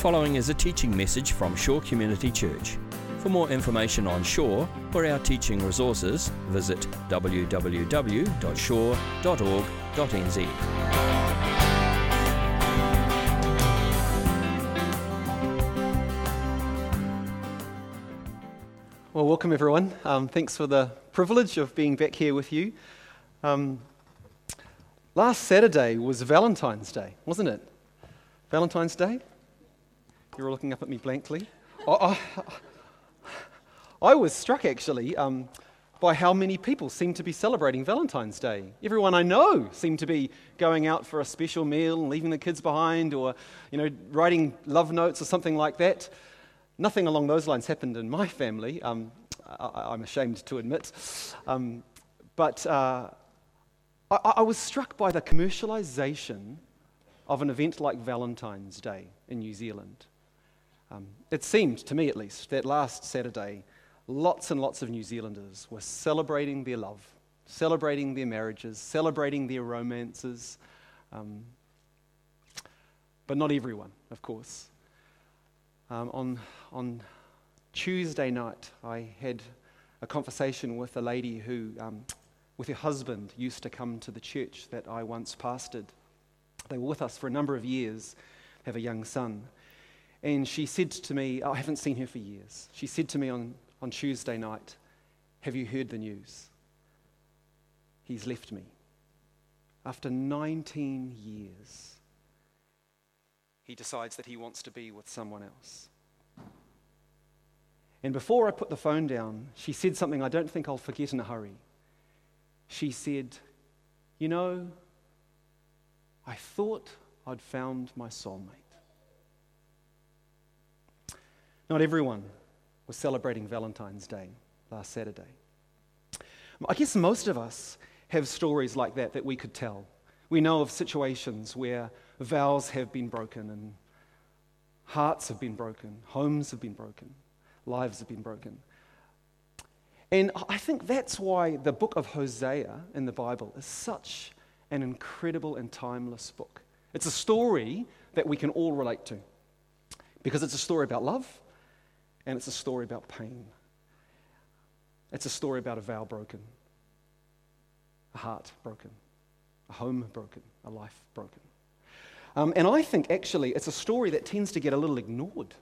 following is a teaching message from Shore Community Church. For more information on Shore or our teaching resources, visit www.shore.org.nz. Well, welcome everyone. Um, thanks for the privilege of being back here with you. Um, last Saturday was Valentine's Day, wasn't it? Valentine's Day? You were looking up at me blankly. I, I, was struck actually um, by how many people seem to be celebrating Valentine's Day. Everyone I know seemed to be going out for a special meal and leaving the kids behind or, you know, writing love notes or something like that. Nothing along those lines happened in my family, um, I, am ashamed to admit. Um, but uh, I, I, was struck by the commercialization of an event like Valentine's Day in New Zealand. Um, it seemed, to me at least, that last Saturday, lots and lots of New Zealanders were celebrating their love, celebrating their marriages, celebrating their romances. Um, but not everyone, of course. Um, on, on Tuesday night, I had a conversation with a lady who, um, with her husband, used to come to the church that I once pastored. They were with us for a number of years, have a young son. And she said to me, oh, I haven't seen her for years. She said to me on, on Tuesday night, Have you heard the news? He's left me. After 19 years, he decides that he wants to be with someone else. And before I put the phone down, she said something I don't think I'll forget in a hurry. She said, You know, I thought I'd found my soulmate. Not everyone was celebrating Valentine's Day last Saturday. I guess most of us have stories like that that we could tell. We know of situations where vows have been broken and hearts have been broken, homes have been broken, lives have been broken. And I think that's why the book of Hosea in the Bible is such an incredible and timeless book. It's a story that we can all relate to because it's a story about love and it's a story about pain. It's a story about a vow broken, a heart broken, a home broken, a life broken. Um, and I think actually it's a story that tends to get a little ignored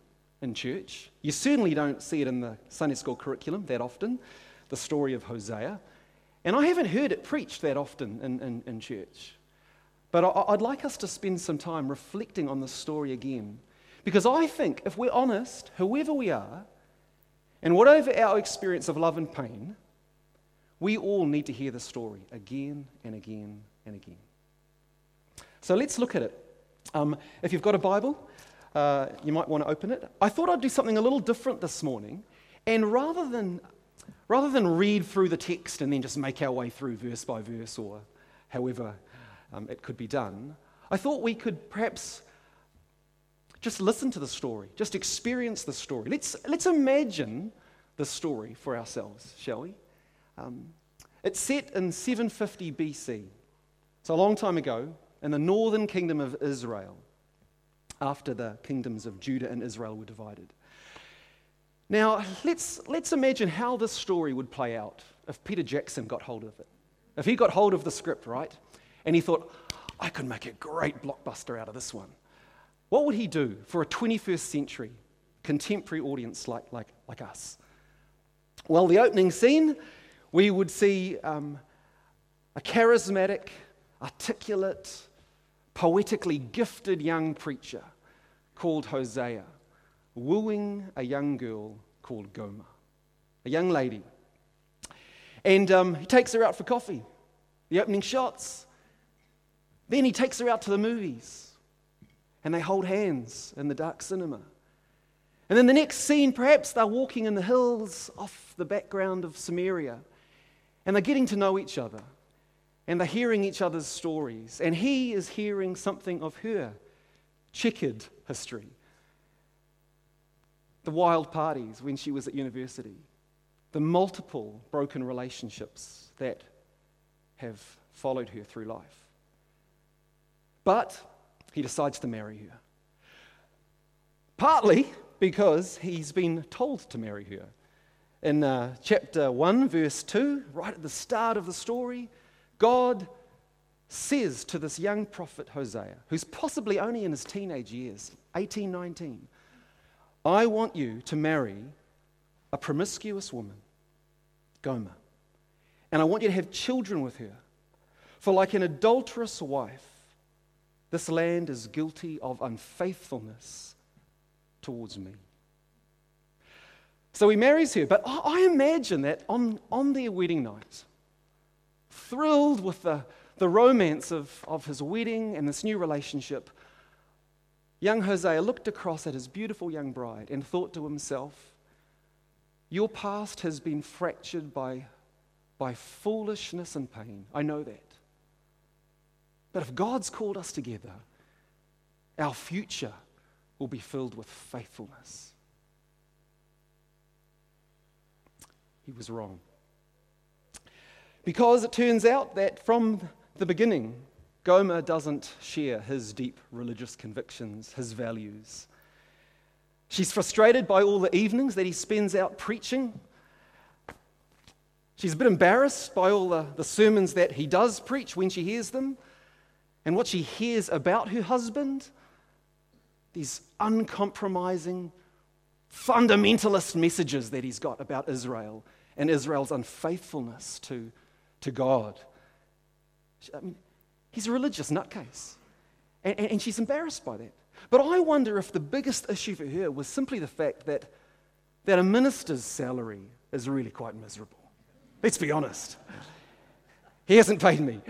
in church. You certainly don't see it in the Sunday school curriculum that often, the story of Hosea. And I haven't heard it preached that often in, in, in church. But I, I'd like us to spend some time reflecting on the story again. Because I think, if we're honest, whoever we are, and whatever our experience of love and pain, we all need to hear the story again and again and again. So let's look at it. Um, if you've got a Bible, uh, you might want to open it. I thought I'd do something a little different this morning, and rather than, rather than read through the text and then just make our way through verse by verse or however um, it could be done, I thought we could perhaps just listen to the story, just experience the story. Let's, let's imagine the story for ourselves, shall we? Um, it's set in 750 BC. So, a long time ago, in the northern kingdom of Israel, after the kingdoms of Judah and Israel were divided. Now, let's, let's imagine how this story would play out if Peter Jackson got hold of it. If he got hold of the script, right? And he thought, I could make a great blockbuster out of this one. What would he do for a 21st century contemporary audience like, like, like us? Well, the opening scene, we would see um, a charismatic, articulate, poetically gifted young preacher called Hosea wooing a young girl called Gomer, a young lady. And um, he takes her out for coffee, the opening shots. Then he takes her out to the movies, and they hold hands in the dark cinema. And then the next scene, perhaps they're walking in the hills off the background of Samaria, and they're getting to know each other and they're hearing each other's stories. And he is hearing something of her checkered history. The wild parties when she was at university, the multiple broken relationships that have followed her through life. But he decides to marry her. Partly because he's been told to marry her. In uh, chapter 1, verse 2, right at the start of the story, God says to this young prophet Hosea, who's possibly only in his teenage years, 18, 19, I want you to marry a promiscuous woman, Gomer, and I want you to have children with her. For like an adulterous wife, this land is guilty of unfaithfulness towards me. So he marries her, but I imagine that on, on their wedding night, thrilled with the, the romance of, of his wedding and this new relationship, young Hosea looked across at his beautiful young bride and thought to himself, Your past has been fractured by, by foolishness and pain. I know that. But if God's called us together, our future will be filled with faithfulness. He was wrong. Because it turns out that from the beginning, Gomer doesn't share his deep religious convictions, his values. She's frustrated by all the evenings that he spends out preaching. She's a bit embarrassed by all the, the sermons that he does preach when she hears them and what she hears about her husband these uncompromising, fundamentalist messages that he's got about Israel and Israel's unfaithfulness to, to God. I mean, he's a religious nutcase. And, and, and she's embarrassed by that. But I wonder if the biggest issue for her was simply the fact that, that a minister's salary is really quite miserable. Let's be honest. He hasn't paid me.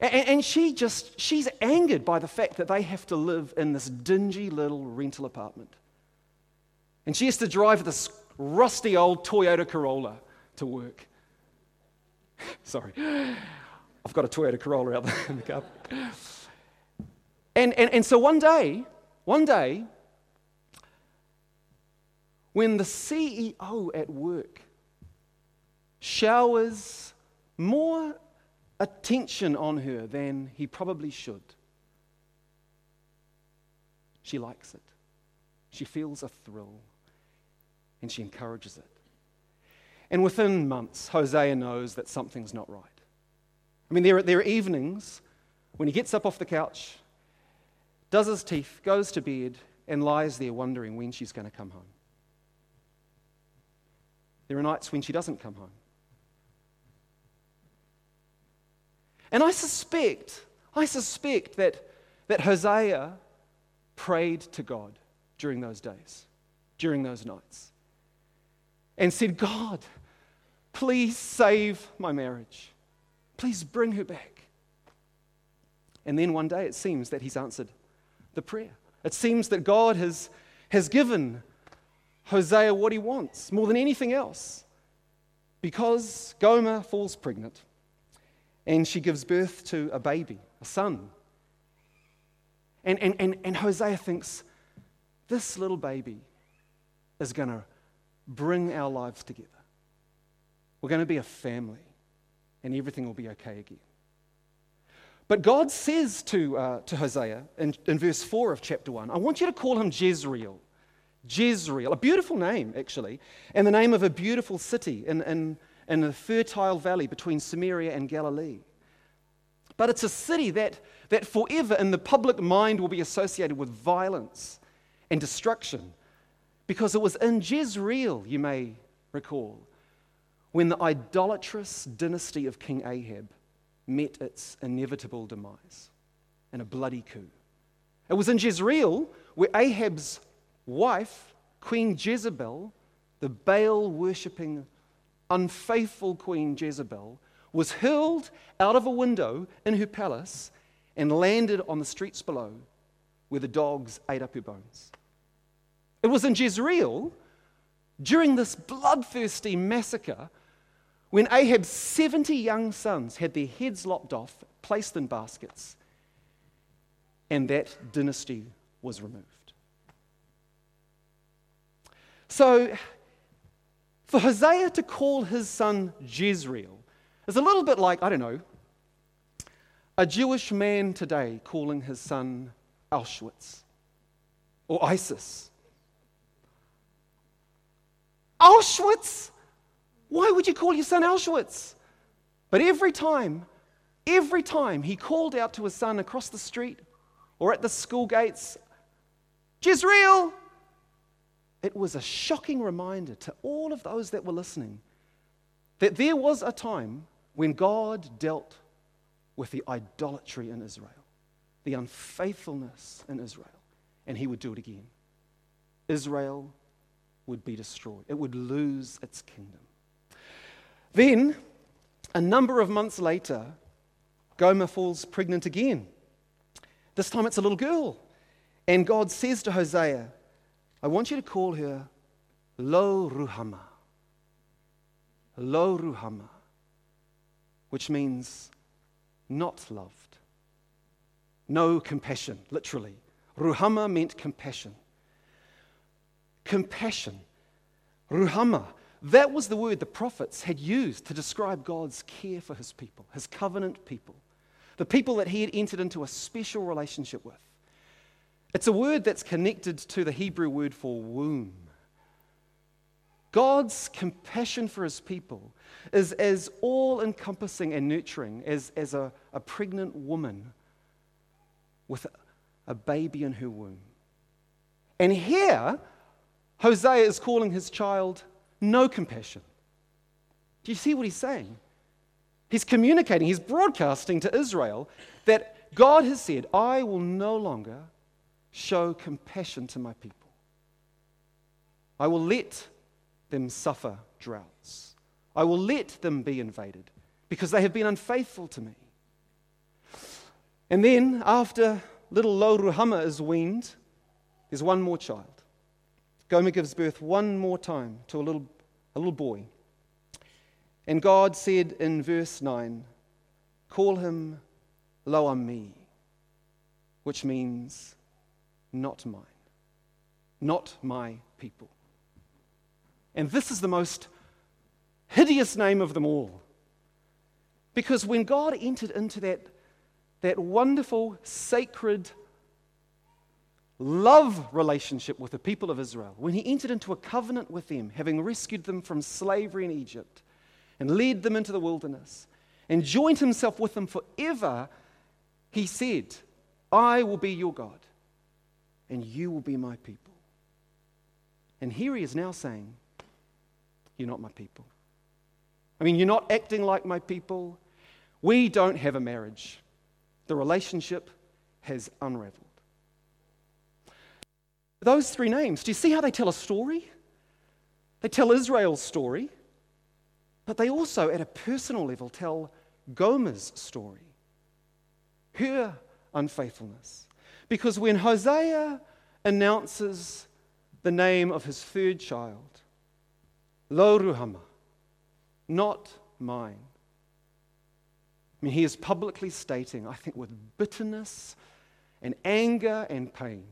And, she just, she's angered by the fact that they have to live in this dingy little rental apartment. And she has to drive this rusty old Toyota Corolla to work. Sorry, I've got a Toyota Corolla out there in the car. And, and, and so one day, one day, when the CEO at work showers more attention on her than he probably should. She likes it. She feels a thrill and she encourages it. And within months, Hosea knows that something's not right. I mean, there are, there are evenings when he gets up off the couch, does his teeth, goes to bed, and lies there wondering when she's going to come home. There are nights when she doesn't come home. And I suspect, I suspect that, that Hosea prayed to God during those days, during those nights, and said, God, please save my marriage. Please bring her back. And then one day it seems that he's answered the prayer. It seems that God has, has given Hosea what he wants more than anything else because Gomer falls pregnant and she gives birth to a baby, a son. And, and, and, and Hosea thinks, this little baby is going to bring our lives together. We're going to be a family, and everything will be okay again. But God says to, uh, to Hosea in, in verse 4 of chapter 1, I want you to call him Jezreel. Jezreel, a beautiful name, actually, and the name of a beautiful city in, in, in the fertile valley between Samaria and Galilee. But it's a city that, that forever in the public mind will be associated with violence and destruction. Because it was in Jezreel, you may recall, when the idolatrous dynasty of King Ahab met its inevitable demise in a bloody coup. It was in Jezreel where Ahab's wife, Queen Jezebel, the Baal worshipping unfaithful Queen Jezebel was hurled out of a window in her palace and landed on the streets below where the dogs ate up her bones. It was in Jezreel during this bloodthirsty massacre when Ahab's 70 young sons had their heads lopped off, placed in baskets, and that dynasty was removed. So for Hosea to call his son Jezreel is a little bit like, I don't know, a Jewish man today calling his son Auschwitz. or ISIS. Auschwitz? Why would you call your son Auschwitz? But every time, every time he called out to his son across the street or at the school gates, Jezreel, it was a shocking reminder to all of those that were listening that there was a time when God dealt with the idolatry in Israel, the unfaithfulness in Israel, and he would do it again. Israel would be destroyed, it would lose its kingdom. Then, a number of months later, Gomer falls pregnant again. This time it's a little girl. And God says to Hosea, I want you to call her Lo Ruhamah. Lo Ruhamah, which means not loved. No compassion, literally. Ruhamah meant compassion. Compassion. Ruhamah. That was the word the prophets had used to describe God's care for his people, his covenant people, the people that he had entered into a special relationship with. It's a word that's connected to the Hebrew word for womb. God's compassion for his people is as all encompassing and nurturing as, as a, a pregnant woman with a, a baby in her womb. And here, Hosea is calling his child no compassion. Do you see what he's saying? He's communicating, he's broadcasting to Israel that God has said, I will no longer show compassion to my people. I will let them suffer droughts. I will let them be invaded because they have been unfaithful to me. And then, after little Lo Ruhamah is weaned, there's one more child. Gomer gives birth one more time to a little, a little boy. And God said in verse 9, Call him Lo Ami, which means not mine, not my people. And this is the most hideous name of them all. Because when God entered into that, that wonderful, sacred love relationship with the people of Israel, when he entered into a covenant with them, having rescued them from slavery in Egypt and led them into the wilderness and joined himself with them forever, he said, I will be your God and you will be my people. And here he is now saying, You're not my people. I mean, you're not acting like my people. We don't have a marriage. The relationship has unraveled. Those three names, do you see how they tell a story? They tell Israel's story, but they also, at a personal level, tell Gomer's story, her unfaithfulness. Because when Hosea announces the name of his third child, Lo Ruhamah, not mine. I mean, he is publicly stating, I think with bitterness and anger and pain,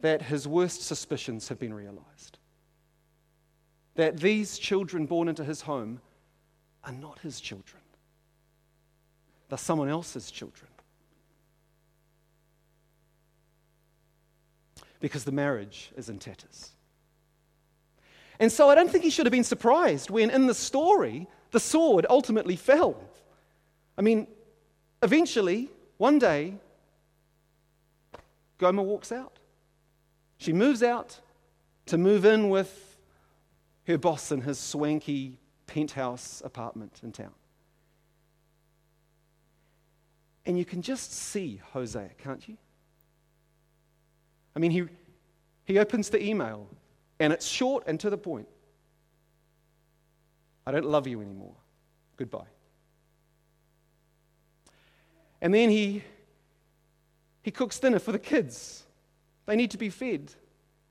that his worst suspicions have been realized. That these children born into his home are not his children, they're someone else's children. Because the marriage is in tatters. And so I don't think he should have been surprised when, in the story, the sword ultimately fell. I mean, eventually, one day, Gomer walks out. She moves out to move in with her boss in his swanky penthouse apartment in town. And you can just see Hosea, can't you? I mean, he, he opens the email and it's short and to the point. I don't love you anymore. Goodbye. And then he, he cooks dinner for the kids. They need to be fed.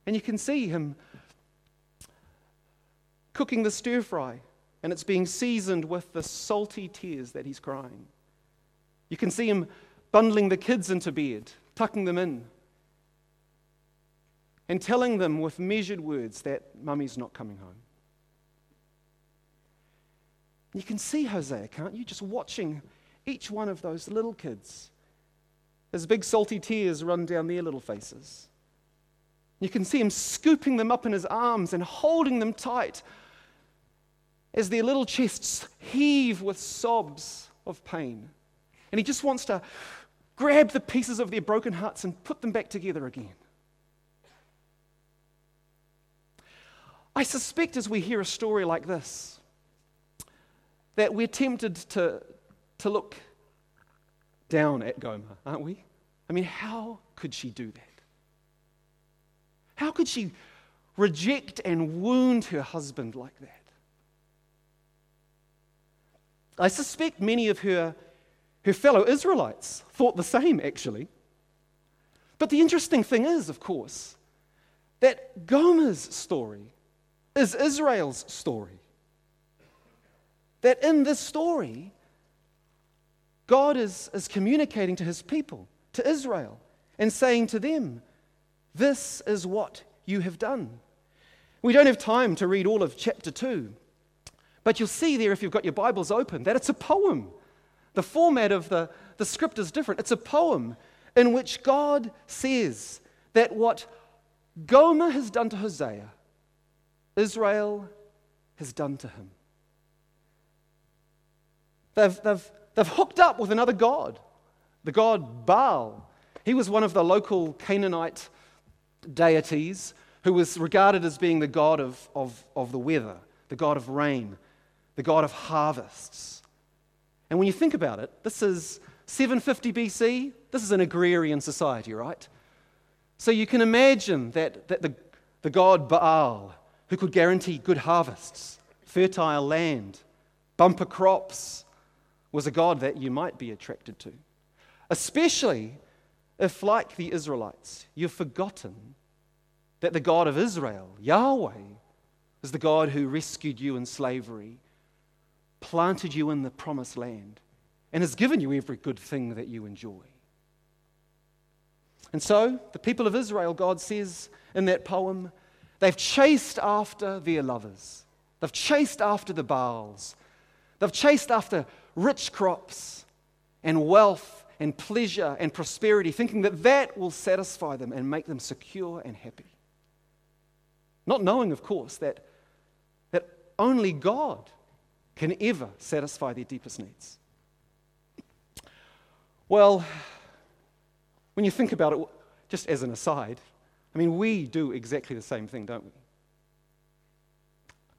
And you can see him cooking the stir fry, and it's being seasoned with the salty tears that he's crying. You can see him bundling the kids into bed, tucking them in, and telling them with measured words that mummy's not coming home. You can see Hosea, can't you? Just watching each one of those little kids as big salty tears run down their little faces. You can see him scooping them up in his arms and holding them tight as their little chests heave with sobs of pain. And he just wants to grab the pieces of their broken hearts and put them back together again. I suspect as we hear a story like this, that we're tempted to, to look down at Gomer, aren't we? I mean, how could she do that? How could she reject and wound her husband like that? I suspect many of her, her fellow Israelites thought the same, actually. But the interesting thing is, of course, that Gomer's story is Israel's story. That in this story, God is, is communicating to his people, to Israel, and saying to them, This is what you have done. We don't have time to read all of chapter 2, but you'll see there, if you've got your Bibles open, that it's a poem. The format of the, the script is different. It's a poem in which God says that what Gomer has done to Hosea, Israel has done to him. They've, they've, they've hooked up with another god, the god Baal. He was one of the local Canaanite deities who was regarded as being the god of, of, of the weather, the god of rain, the god of harvests. And when you think about it, this is 750 BC. This is an agrarian society, right? So you can imagine that, that the, the god Baal who could guarantee good harvests, fertile land, bumper crops, was a God that you might be attracted to. Especially if, like the Israelites, you've forgotten that the God of Israel, Yahweh, is the God who rescued you in slavery, planted you in the promised land, and has given you every good thing that you enjoy. And so, the people of Israel, God says in that poem, They've chased after their lovers. They've chased after the Baals. They've chased after rich crops and wealth and pleasure and prosperity, thinking that that will satisfy them and make them secure and happy. Not knowing, of course, that, that only God can ever satisfy their deepest needs. Well, when you think about it, just as an aside, I mean, we do exactly the same thing, don't we?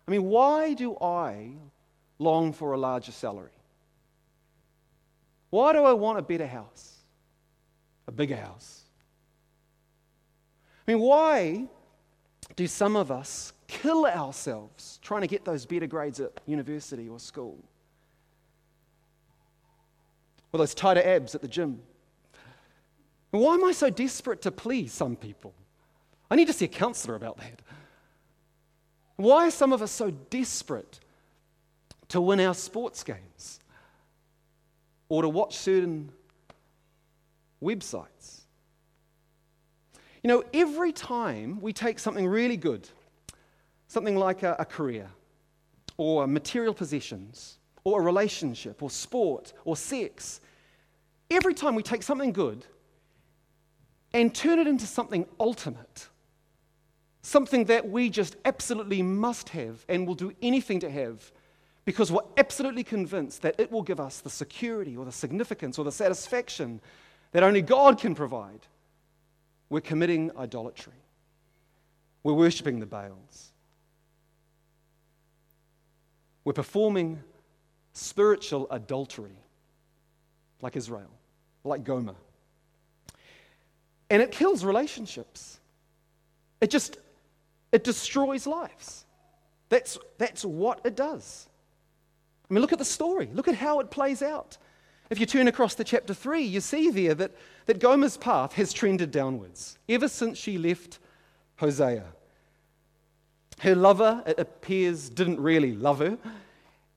I mean, why do I long for a larger salary? Why do I want a better house? A bigger house? I mean, why do some of us kill ourselves trying to get those better grades at university or school? Or those tighter abs at the gym? Why am I so desperate to please some people? I need to see a counselor about that. Why are some of us so desperate to win our sports games or to watch certain websites? You know, every time we take something really good, something like a, a career or material possessions or a relationship or sport or sex, every time we take something good and turn it into something ultimate, something that we just absolutely must have and will do anything to have because we're absolutely convinced that it will give us the security or the significance or the satisfaction that only God can provide, we're committing idolatry. We're worshipping the Baals. We're performing spiritual adultery, like Israel, like Gomer. And it kills relationships. It just it destroys lives. That's, that's what it does. I mean, look at the story. Look at how it plays out. If you turn across to chapter 3, you see there that, that Gomer's path has trended downwards ever since she left Hosea. Her lover, it appears, didn't really love her,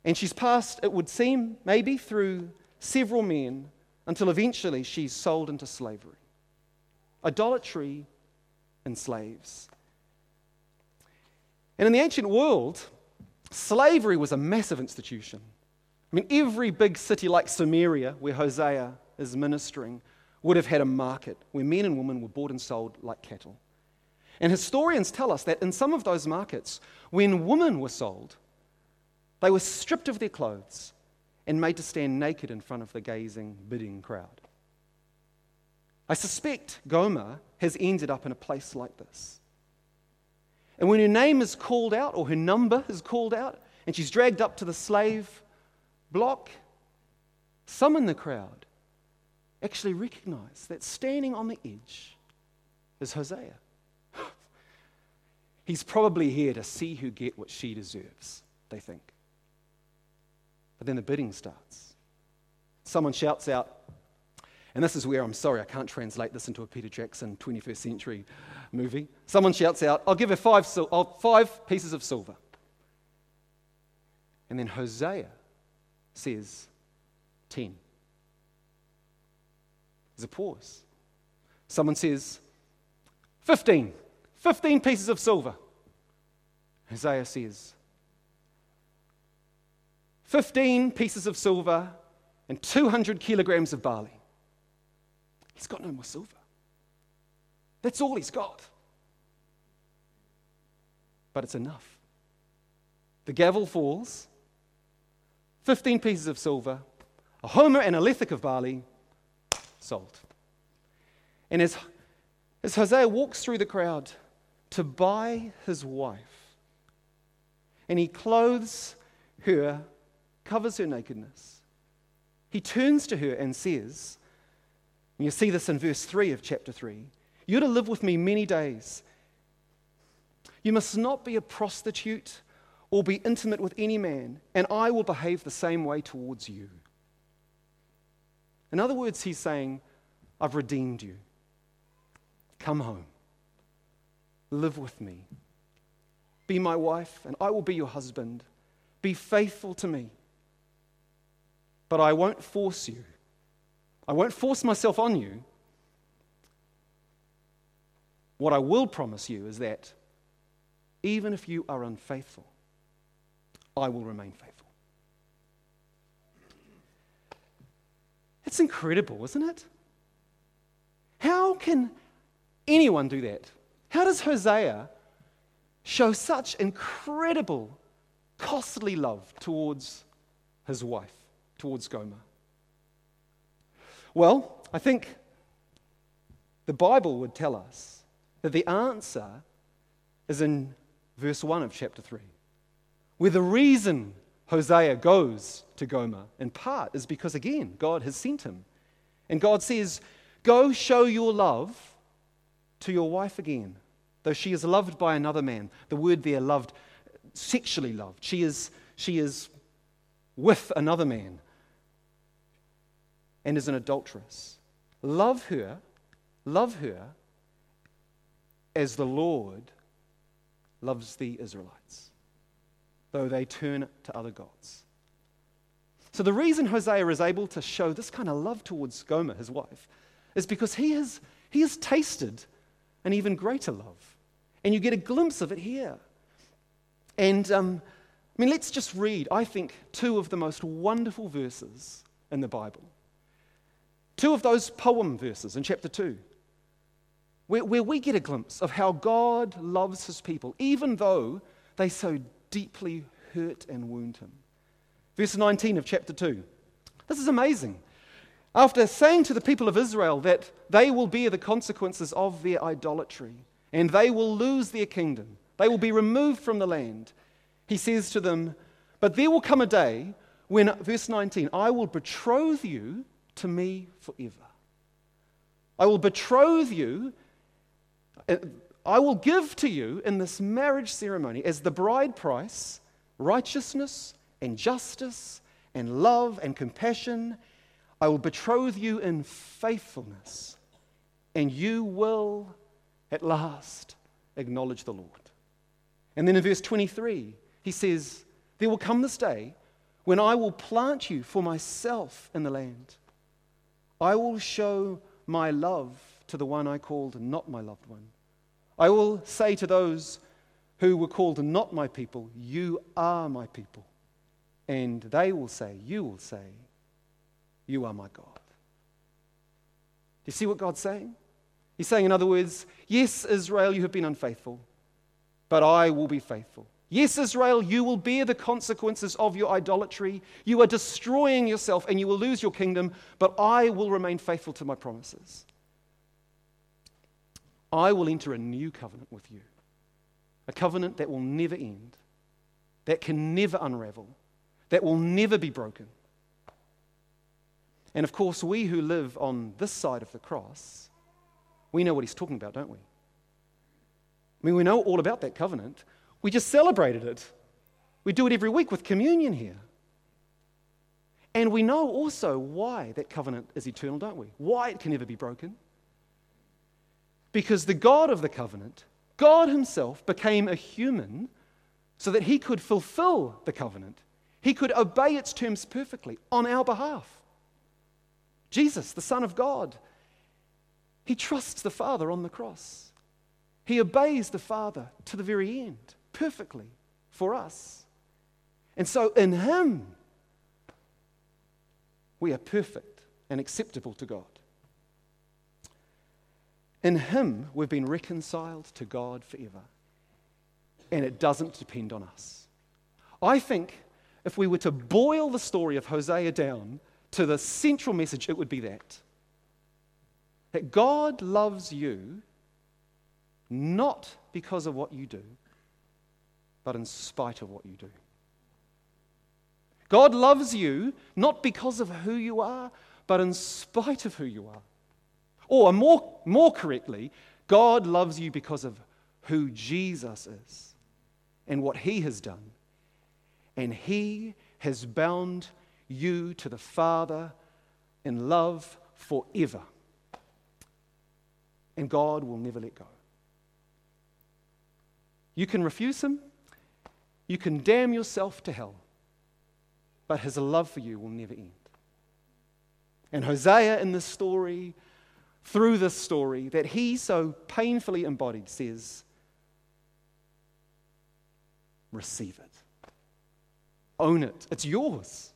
and she's passed, it would seem, maybe through several men until eventually she's sold into slavery. Idolatry and slaves. And in the ancient world, slavery was a massive institution. I mean, every big city like Samaria, where Hosea is ministering, would have had a market where men and women were bought and sold like cattle. And historians tell us that in some of those markets, when women were sold, they were stripped of their clothes and made to stand naked in front of the gazing, bidding crowd. I suspect Gomer has ended up in a place like this. And when her name is called out or her number is called out and she's dragged up to the slave block, some in the crowd actually recognize that standing on the edge is Hosea. He's probably here to see who get what she deserves, they think. But then the bidding starts. Someone shouts out, and this is where I'm sorry, I can't translate this into a Peter Jackson 21st century movie. Someone shouts out, I'll give her five, sil- oh, five pieces of silver. And then Hosea says, 10. There's a pause. Someone says, 15. 15 pieces of silver. Hosea says, 15 pieces of silver and 200 kilograms of barley. He's got no more silver. That's all he's got. But it's enough. The gavel falls 15 pieces of silver, a homer and a lethek of barley, sold. And as, as Hosea walks through the crowd to buy his wife, and he clothes her, covers her nakedness, he turns to her and says, and you see this in verse 3 of chapter 3 You're to live with me many days. You must not be a prostitute or be intimate with any man, and I will behave the same way towards you. In other words, he's saying, I've redeemed you. Come home. Live with me. Be my wife, and I will be your husband. Be faithful to me. But I won't force you. I won't force myself on you. What I will promise you is that even if you are unfaithful, I will remain faithful. It's incredible, isn't it? How can anyone do that? How does Hosea show such incredible, costly love towards his wife, towards Gomer? Well, I think the Bible would tell us that the answer is in verse 1 of chapter 3, where the reason Hosea goes to Gomer, in part, is because, again, God has sent him. And God says, Go show your love to your wife again, though she is loved by another man. The word there, loved, sexually loved. She is, she is with another man and is an adulteress. Love her, love her as the Lord loves the Israelites, though they turn to other gods. So, the reason Hosea is able to show this kind of love towards Gomer, his wife, is because he has, he has tasted an even greater love. And you get a glimpse of it here. And um, I mean, let's just read, I think, two of the most wonderful verses in the Bible. Two of those poem verses in chapter 2, where, where we get a glimpse of how God loves his people, even though they so deeply hurt and wound him. Verse 19 of chapter 2. This is amazing. After saying to the people of Israel that they will bear the consequences of their idolatry and they will lose their kingdom, they will be removed from the land, he says to them, But there will come a day when, verse 19, I will betroth you to me forever. I will betroth you, Uh, I will give to you in this marriage ceremony as the bride price righteousness and justice and love and compassion. I will betroth you in faithfulness, and you will at last acknowledge the Lord. And then in verse 23, he says, There will come this day when I will plant you for myself in the land I will show my love to the one I called not my loved one. I will say to those who were called not my people, You are my people. And they will say, You will say, You are my God. Do you see what God's saying? He's saying, in other words, yes, Israel, you have been unfaithful, but I will be faithful. Yes, Israel, you will bear the consequences of your idolatry. You are destroying yourself and you will lose your kingdom, but I will remain faithful to my promises. I will enter a new covenant with you, a covenant that will never end, that can never unravel, that will never be broken. And of course, we who live on this side of the cross, we know what he's talking about, don't we? I mean, we know all about that covenant. We just celebrated it. We do it every week with communion here. And we know also why that covenant is eternal, don't we? Why it can never be broken. Because the God of the covenant, God Himself, became a human so that He could fulfill the covenant. He could obey its terms perfectly on our behalf. Jesus, the Son of God, He trusts the Father on the cross. He obeys the Father to the very end perfectly for us. And so in Him, we are perfect and acceptable to God. In Him, we've been reconciled to God forever. And it doesn't depend on us. I think if we were to boil the story of Hosea down to the central message, it would be that. That God loves you not because of what you do, but in spite of what you do. God loves you not because of who you are, but in spite of who you are. Or more, more correctly, God loves you because of who Jesus is and what he has done. And he has bound you to the Father in love forever. And God will never let go. You can refuse him, you can damn yourself to hell, but his love for you will never end. And Hosea in this story, through this story that he so painfully embodied, says, Receive it. Own it. It's yours.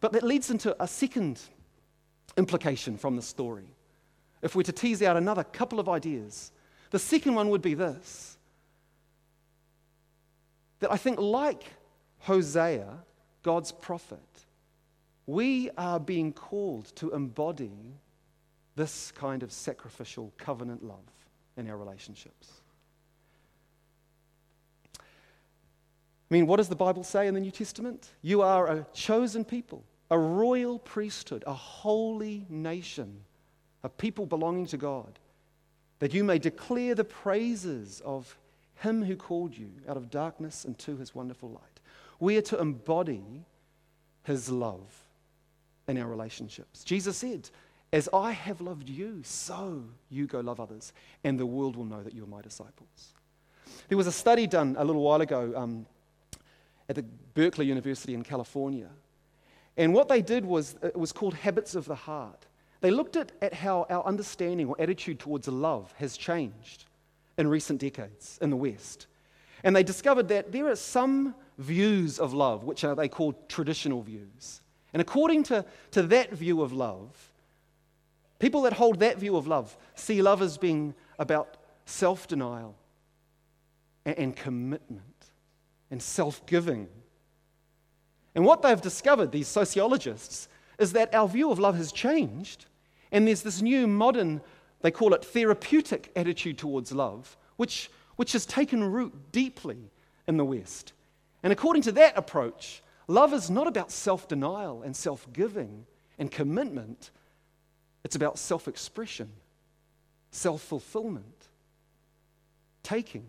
But that leads into a second implication from the story. If we're to tease out another couple of ideas, the second one would be this that I think, like Hosea, God's prophet, we are being called to embody this kind of sacrificial covenant love in our relationships. I mean, what does the Bible say in the New Testament? You are a chosen people, a royal priesthood, a holy nation, a people belonging to God, that you may declare the praises of him who called you out of darkness into his wonderful light. We are to embody his love in our relationships. Jesus said, As I have loved you, so you go love others, and the world will know that you're my disciples. There was a study done a little while ago um, at the Berkeley University in California. And what they did was, it was called Habits of the Heart. They looked at, at how our understanding or attitude towards love has changed in recent decades in the West. And they discovered that there are some views of love, which are they call traditional views. And according to, to that view of love, people that hold that view of love see love as being about self denial and, and commitment and self giving. And what they've discovered, these sociologists, is that our view of love has changed. And there's this new modern they call it therapeutic attitude towards love, which, which has taken root deeply in the West. And according to that approach, love is not about self denial and self giving and commitment, it's about self expression, self fulfillment, taking.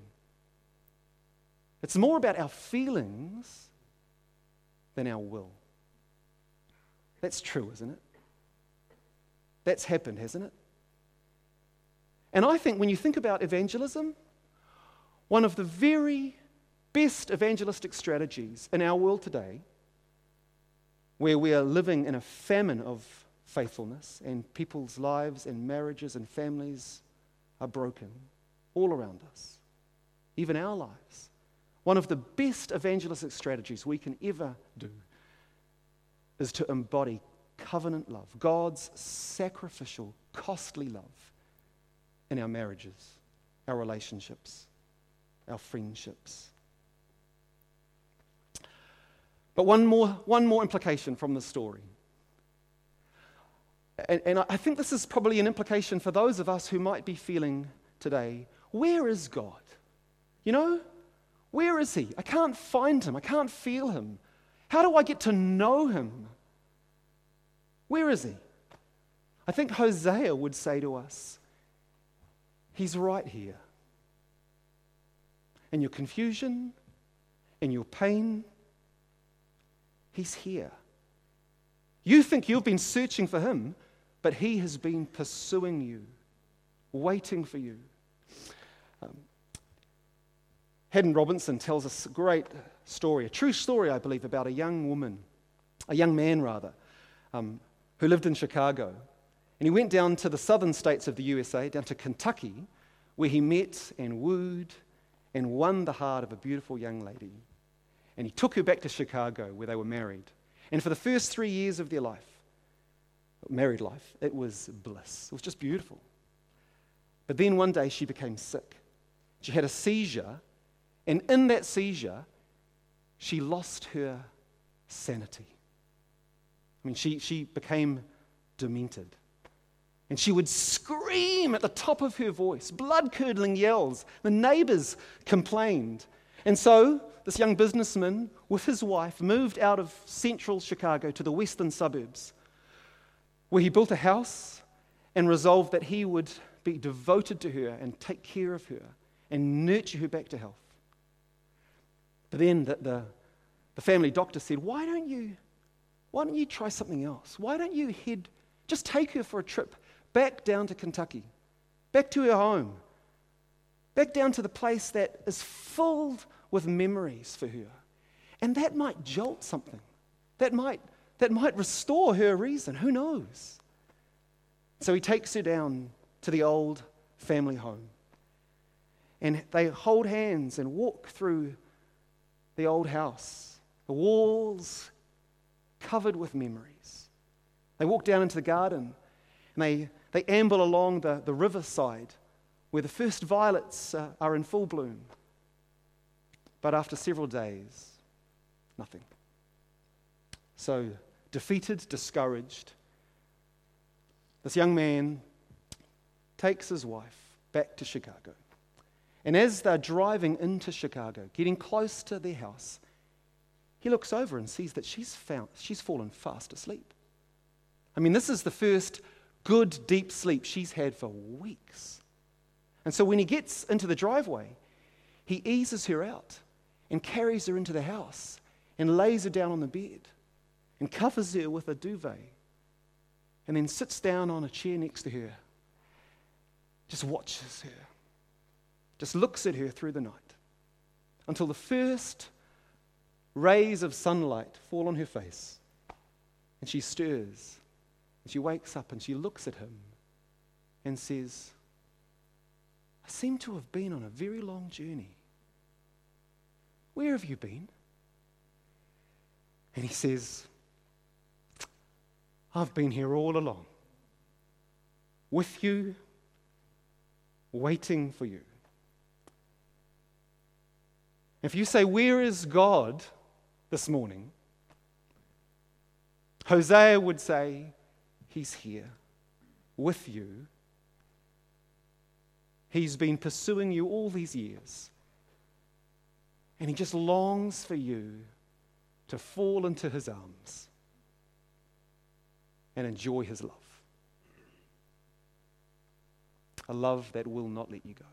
It's more about our feelings than our will. That's true, isn't it? That's happened, hasn't it? And I think when you think about evangelism, one of the very best evangelistic strategies in our world today, where we are living in a famine of faithfulness and people's lives and marriages and families are broken all around us, even our lives. One of the best evangelistic strategies we can ever do is to embody covenant love, God's sacrificial, costly love in our marriages, our relationships, our friendships. But one more, one more implication from the story. And, and I think this is probably an implication for those of us who might be feeling today where is God? You know, where is He? I can't find Him, I can't feel Him. How do I get to know Him? Where is He? I think Hosea would say to us, He's right here. In your confusion, in your pain, He's here. You think you've been searching for Him, but He has been pursuing you, waiting for you. Um, Haddon Robinson tells us a great story, a true story, I believe, about a young woman, a young man rather, um, who lived in Chicago. And he went down to the southern states of the USA, down to Kentucky, where he met and wooed and won the heart of a beautiful young lady. And he took her back to Chicago where they were married. And for the first three years of their life, married life, it was bliss. It was just beautiful. But then one day she became sick. She had a seizure, and in that seizure, she lost her sanity. I mean, she, she became demented. And she would scream at the top of her voice, blood curdling yells. The neighbors complained. And so this young businessman with his wife moved out of central Chicago to the western suburbs, where he built a house and resolved that he would be devoted to her and take care of her and nurture her back to health. But then the, the, the family doctor said, Why don't you? Why don't you try something else? Why don't you head, just take her for a trip back down to Kentucky, back to her home, back down to the place that is filled with memories for her. And that might jolt something. That might, that might restore her reason. Who knows? So he takes her down to the old family home. And they hold hands and walk through the old house, the walls covered with memories. They walk down into the garden and they, they amble along the, the riverside where the first violets uh, are in full bloom. But after several days, nothing. So, defeated, discouraged, this young man takes his wife back to Chicago. And as they're driving into Chicago, getting close to their house, he looks over and sees that she's, found, she's fallen fast asleep. I mean, this is the first good deep sleep she's had for weeks. And so when he gets into the driveway, he eases her out and carries her into the house and lays her down on the bed and covers her with a duvet and then sits down on a chair next to her, just watches her, just looks at her through the night until the first rays of sunlight fall on her face and she stirs and she wakes up and she looks at him and says, I seem to have been on a very long journey. Where have you been? And he says, I've been here all along, with you, waiting for you. If you say, Where is God this morning? Hosea would say, He's here with you. He's been pursuing you all these years. And he just longs for you to fall into his arms and enjoy his love. A love that will not let you go.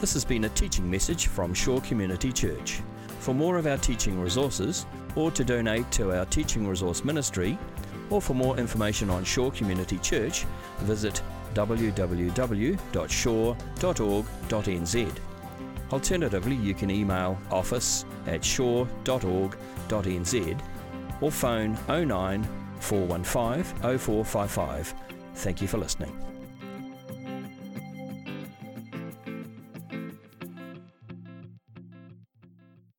This has been a teaching message from Shore Community Church. For more of our teaching resources, or to donate to our teaching resource ministry, or for more information on Shore Community Church, visit www.shore.org.nz. Alternatively, you can email office at shore.org.nz or phone 09 415 0455. Thank you for listening.